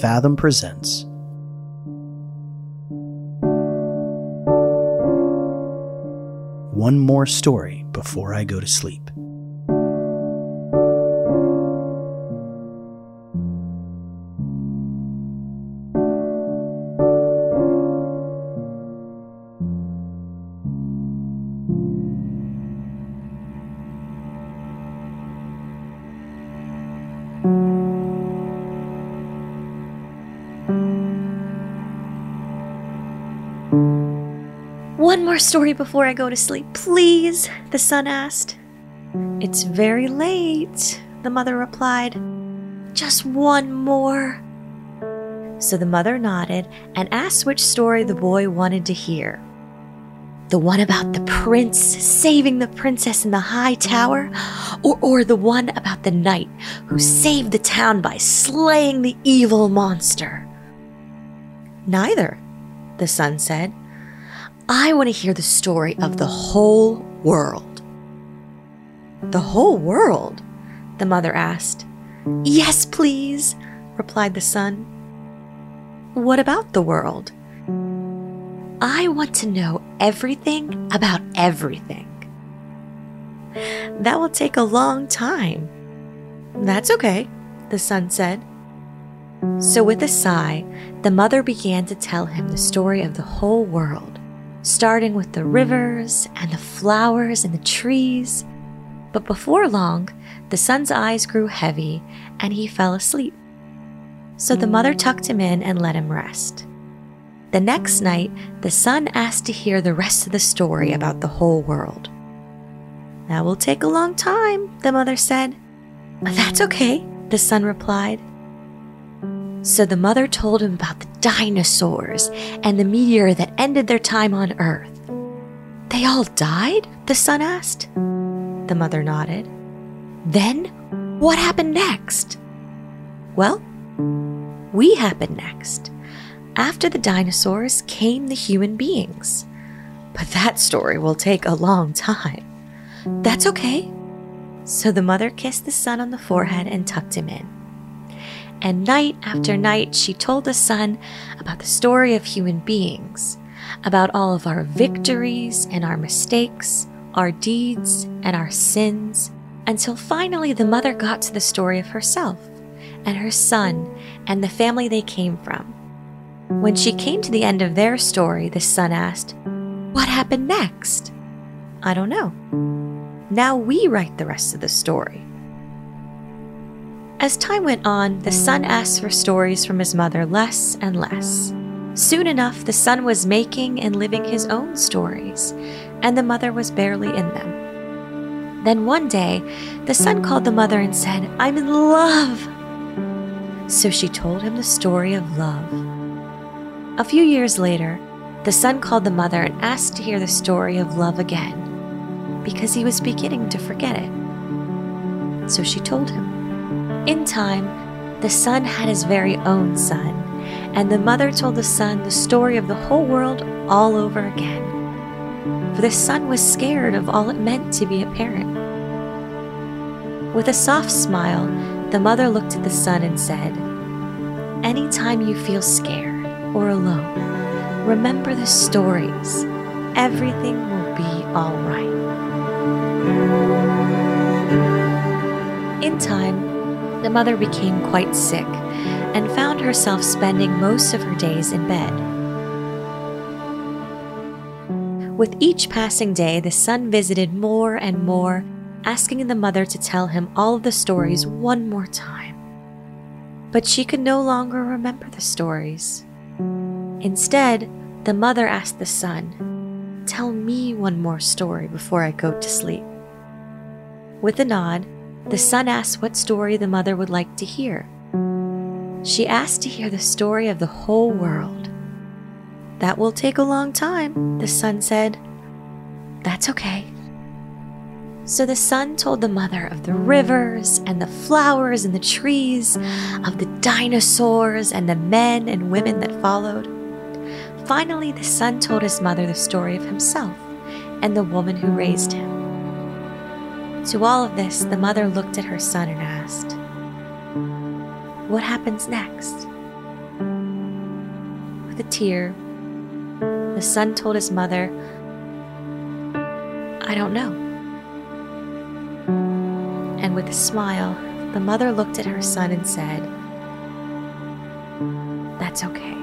Fathom presents One More Story Before I Go to Sleep. One more story before I go to sleep, please, the son asked. It's very late, the mother replied. Just one more. So the mother nodded and asked which story the boy wanted to hear. The one about the prince saving the princess in the high tower, or, or the one about the knight who saved the town by slaying the evil monster? Neither, the son said. I want to hear the story of the whole world. The whole world? The mother asked. Yes, please, replied the son. What about the world? I want to know everything about everything. That will take a long time. That's okay, the son said. So, with a sigh, the mother began to tell him the story of the whole world starting with the rivers and the flowers and the trees. But before long, the son's eyes grew heavy and he fell asleep. So the mother tucked him in and let him rest. The next night, the son asked to hear the rest of the story about the whole world. That will take a long time, the mother said. That's okay, the son replied. So the mother told him about the dinosaurs and the meteor that ended their time on Earth. They all died? The son asked. The mother nodded. Then what happened next? Well, we happened next. After the dinosaurs came the human beings. But that story will take a long time. That's okay. So the mother kissed the son on the forehead and tucked him in and night after night she told the son about the story of human beings, about all of our victories and our mistakes, our deeds and our sins, until finally the mother got to the story of herself and her son and the family they came from. When she came to the end of their story, the son asked, What happened next? I don't know. Now we write the rest of the story. As time went on, the son asked for stories from his mother less and less. Soon enough, the son was making and living his own stories, and the mother was barely in them. Then one day, the son called the mother and said, I'm in love. So she told him the story of love. A few years later, the son called the mother and asked to hear the story of love again, because he was beginning to forget it. So she told him. In time, the son had his very own son, and the mother told the son the story of the whole world all over again. For the son was scared of all it meant to be a parent. With a soft smile, the mother looked at the son and said, Anytime you feel scared or alone, remember the stories. Everything will be all right. In time, the mother became quite sick and found herself spending most of her days in bed. With each passing day, the son visited more and more, asking the mother to tell him all of the stories one more time. But she could no longer remember the stories. Instead, the mother asked the son, Tell me one more story before I go to sleep. With a nod, the son asked what story the mother would like to hear. She asked to hear the story of the whole world. That will take a long time, the son said. That's okay. So the son told the mother of the rivers and the flowers and the trees, of the dinosaurs and the men and women that followed. Finally, the son told his mother the story of himself and the woman who raised him. To all of this, the mother looked at her son and asked, What happens next? With a tear, the son told his mother, I don't know. And with a smile, the mother looked at her son and said, That's okay.